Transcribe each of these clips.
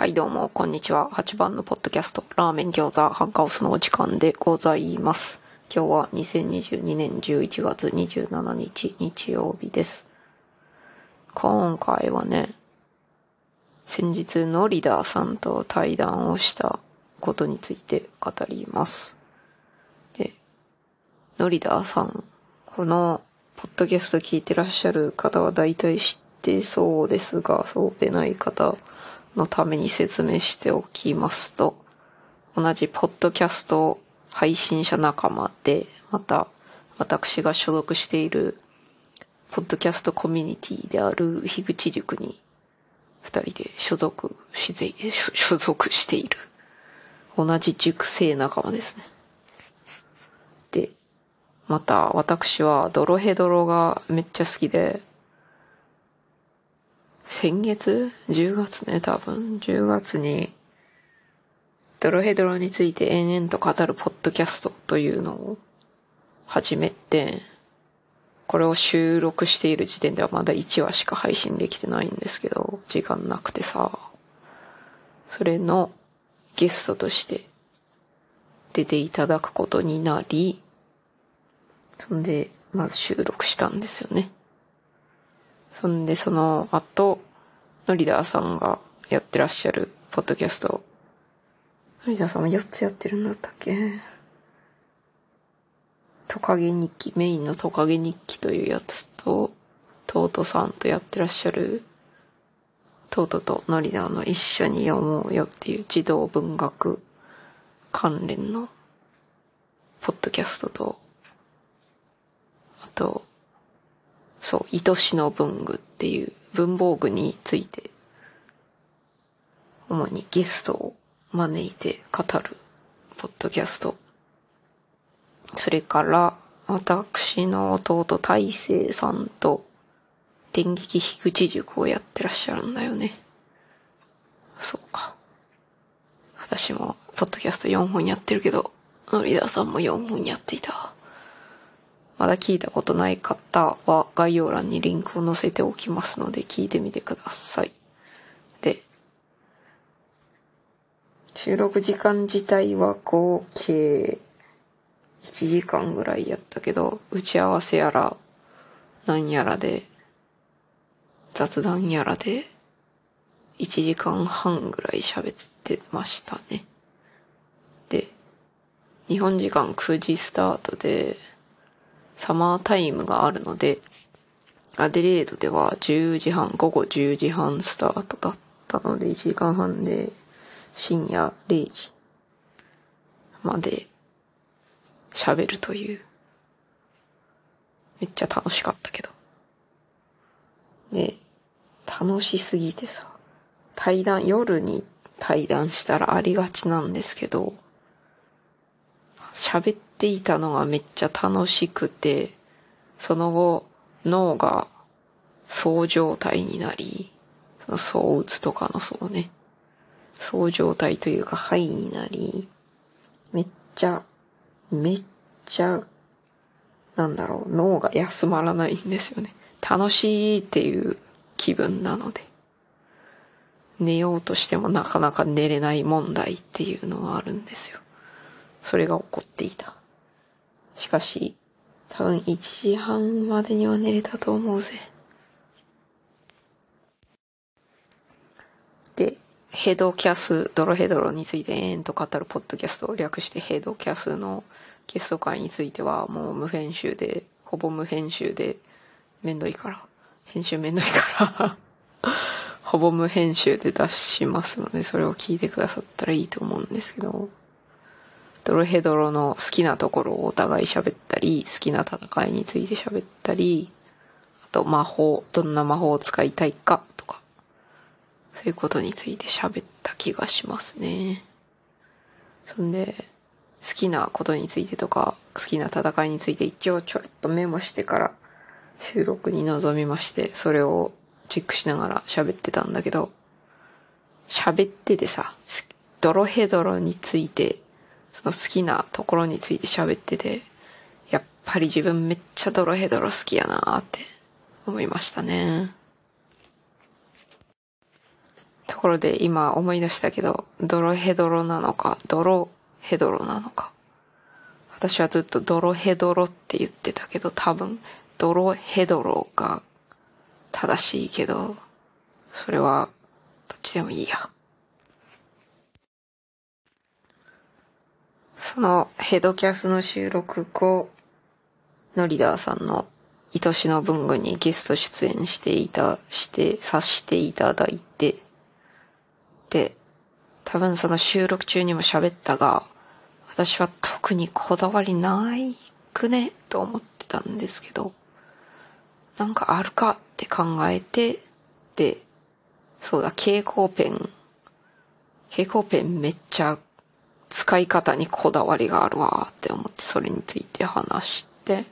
はい、どうも、こんにちは。8番のポッドキャスト、ラーメン餃子ハンカオスのお時間でございます。今日は2022年11月27日、日曜日です。今回はね、先日、ノリダーさんと対談をしたことについて語ります。で、ノリダーさん、この、ポッドキャスト聞いてらっしゃる方は大体知ってそうですが、そうでない方のために説明しておきますと、同じポッドキャスト配信者仲間で、また私が所属しているポッドキャストコミュニティである樋口塾に二人で所属して、所属している。同じ塾生仲間ですね。で、また私はドロヘドロがめっちゃ好きで、先月 ?10 月ね、多分。10月に、ドロヘドロについて延々と語るポッドキャストというのを始めて、これを収録している時点ではまだ1話しか配信できてないんですけど、時間なくてさ、それのゲストとして出ていただくことになり、そんで、まず収録したんですよね。そんで、その後、リダーさんがやってらっしゃるポッドキャスト。ノリダーさんは4つやってるんだったっけ？トカゲ日記、メインのトカゲ日記というやつと、トートさんとやってらっしゃる、トートとノリダーの一緒に読もうよっていう児童文学関連のポッドキャストと、あと、そう、愛しの文具っていう文房具について、主にゲストを招いて語るポッドキャスト。それから、私の弟大成さんと、電撃樋口塾をやってらっしゃるんだよね。そうか。私も、ポッドキャスト4本やってるけど、ノリダーさんも4本やっていた。まだ聞いたことない方は概要欄にリンクを載せておきますので聞いてみてください。で、収録時間自体は合計1時間ぐらいやったけど、打ち合わせやら、なんやらで、雑談やらで、1時間半ぐらい喋ってましたね。で、日本時間9時スタートで、サマータイムがあるので、アデレードでは10時半、午後10時半スタートだったので、1時間半で深夜0時まで喋るという。めっちゃ楽しかったけど。で、楽しすぎてさ、対談、夜に対談したらありがちなんですけど、喋ってていたのがめっちゃ楽しくて、その後、脳がそう状態になり、そのそうつとかのそうね、そう状態というか、はいになり、めっちゃ、めっちゃ、なんだろう、脳が休まらないんですよね。楽しいっていう気分なので。寝ようとしてもなかなか寝れない問題っていうのがあるんですよ。それが起こっていた。しかし、多分1時半までには寝れたと思うぜ。で、ヘドキャス、ドロヘドロについて延々と語るポッドキャストを略してヘドキャスのゲスト会についてはもう無編集で、ほぼ無編集で、めんどいから。編集めんどいから。ほぼ無編集で出しますので、それを聞いてくださったらいいと思うんですけど、ドロヘドロの好きなところをお互い喋ったり、好きな戦いについて喋ったり、あと魔法、どんな魔法を使いたいかとか、そういうことについて喋った気がしますね。そんで、好きなことについてとか、好きな戦いについて一応ちょっとメモしてから収録に臨みまして、それをチェックしながら喋ってたんだけど、喋っててさ、ドロヘドロについて、その好きなところについて喋ってて、やっぱり自分めっちゃドロヘドロ好きやなーって思いましたね。ところで今思い出したけど、ドロヘドロなのか、ドロヘドロなのか。私はずっとドロヘドロって言ってたけど、多分、ドロヘドロが正しいけど、それは、どっちでもいいや。そのヘドキャスの収録後、ノリダーさんの愛しの文具にゲスト出演していた、して、さしていただいて、で、多分その収録中にも喋ったが、私は特にこだわりないくねと思ってたんですけど、なんかあるかって考えて、で、そうだ、蛍光ペン。蛍光ペンめっちゃ使い方にこだわりがあるわって思ってそれについて話して、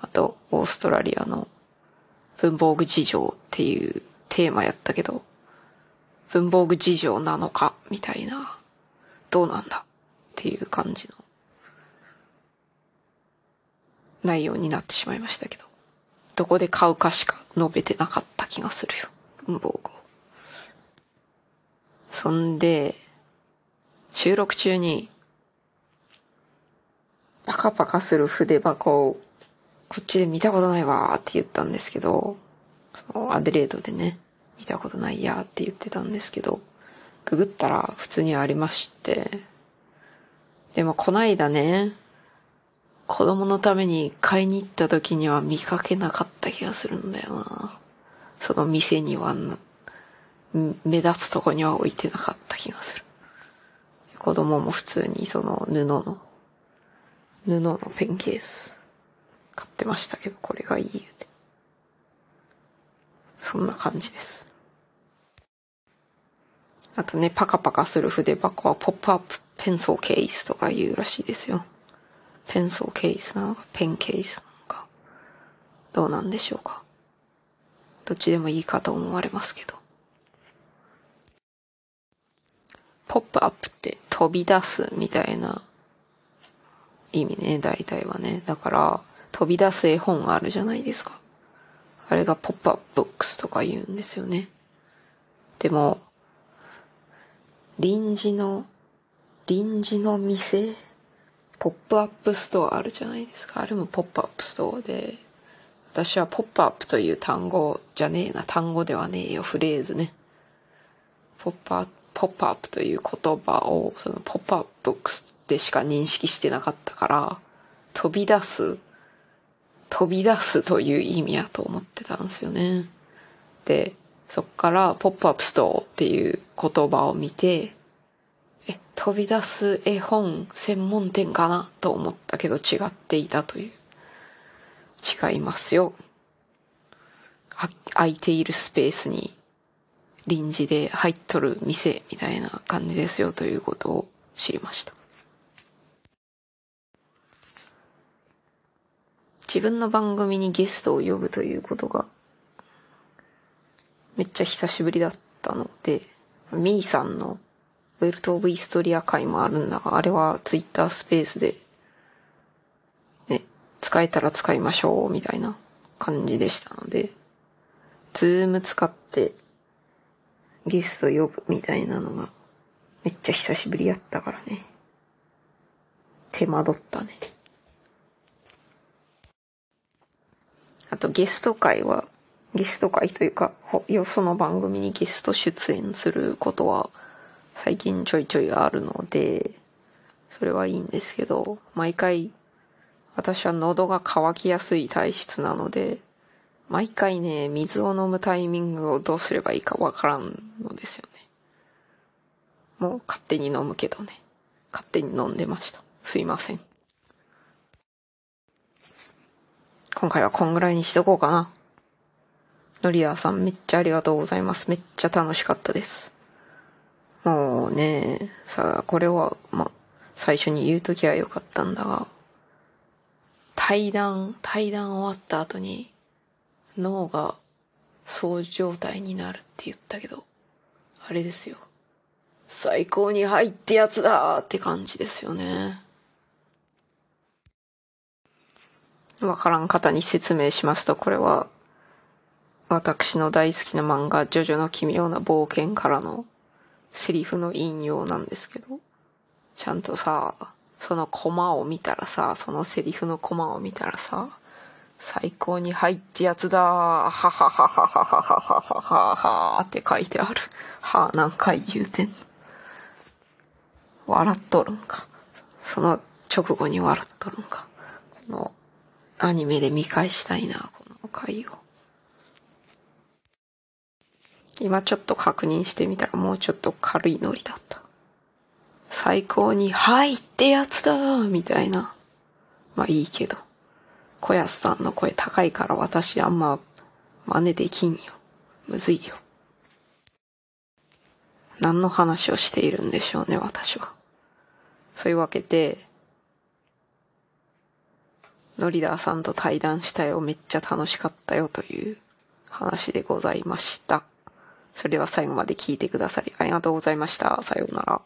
あと、オーストラリアの文房具事情っていうテーマやったけど、文房具事情なのかみたいな、どうなんだっていう感じの内容になってしまいましたけど、どこで買うかしか述べてなかった気がするよ、文房具を。そんで、収録中に、パカパカする筆箱をこっちで見たことないわーって言ったんですけど、アデレードでね、見たことないやーって言ってたんですけど、ググったら普通にありまして、でもこないだね、子供のために買いに行った時には見かけなかった気がするんだよな。その店には、目立つとこには置いてなかった気がする。子供も普通にその布の、布のペンケース。買ってましたけど、これがいい言うて。そんな感じです。あとね、パカパカする筆箱はポップアップペンソーケースとか言うらしいですよ。ペンソーケースなのか、ペンケースなのか、どうなんでしょうか。どっちでもいいかと思われますけど。ポップアップって飛び出すみたいな意味ね、大体はね。だから、飛び出す絵本あるじゃないですか。あれがポップアップブックスとか言うんですよね。でも、臨時の、臨時の店ポップアップストアあるじゃないですか。あれもポップアップストアで、私はポップアップという単語じゃねえな、単語ではねえよ、フレーズね。ポップアップ、ポップアップという言葉を、そのポップアップブックスでしか認識してなかったから、飛び出す飛び出すという意味やと思ってたんですよね。で、そっからポップアップストアっていう言葉を見て、え、飛び出す絵本専門店かなと思ったけど違っていたという。違いますよ。空いているスペースに臨時で入っとる店みたいな感じですよということを知りました。自分の番組にゲストを呼ぶということが、めっちゃ久しぶりだったので、ミーさんのウェルト・オブ・イストリア会もあるんだが、あれはツイッタースペースで、ね、使えたら使いましょう、みたいな感じでしたので、ズーム使ってゲスト呼ぶみたいなのが、めっちゃ久しぶりやったからね。手間取ったね。あとゲスト会は、ゲスト会というか、よその番組にゲスト出演することは最近ちょいちょいあるので、それはいいんですけど、毎回私は喉が渇きやすい体質なので、毎回ね、水を飲むタイミングをどうすればいいかわからんのですよね。もう勝手に飲むけどね。勝手に飲んでました。すいません。今回はこんぐらいにしとこうかな。ノリアさんめっちゃありがとうございます。めっちゃ楽しかったです。もうね、さあ、これは、ま、最初に言うときはよかったんだが、対談、対談終わった後に、脳がそう状態になるって言ったけど、あれですよ。最高に入ってやつだって感じですよね。わからん方に説明しますと、これは、私の大好きな漫画、ジョジョの奇妙な冒険からのセリフの引用なんですけど、ちゃんとさ、そのコマを見たらさ、そのセリフのコマを見たらさ、最高に入ってやつだははははははははははって書いてある。はあ何回言うてんの。笑っとるんか。その直後に笑っとるんか。このアニメで見返したいな、この回を。今ちょっと確認してみたらもうちょっと軽いノリだった。最高に、はいってやつだみたいな。まあいいけど。小安さんの声高いから私あんま真似できんよ。むずいよ。何の話をしているんでしょうね、私は。そういうわけで、ノリダーさんと対談したよ。めっちゃ楽しかったよという話でございました。それでは最後まで聞いてくださりありがとうございました。さようなら。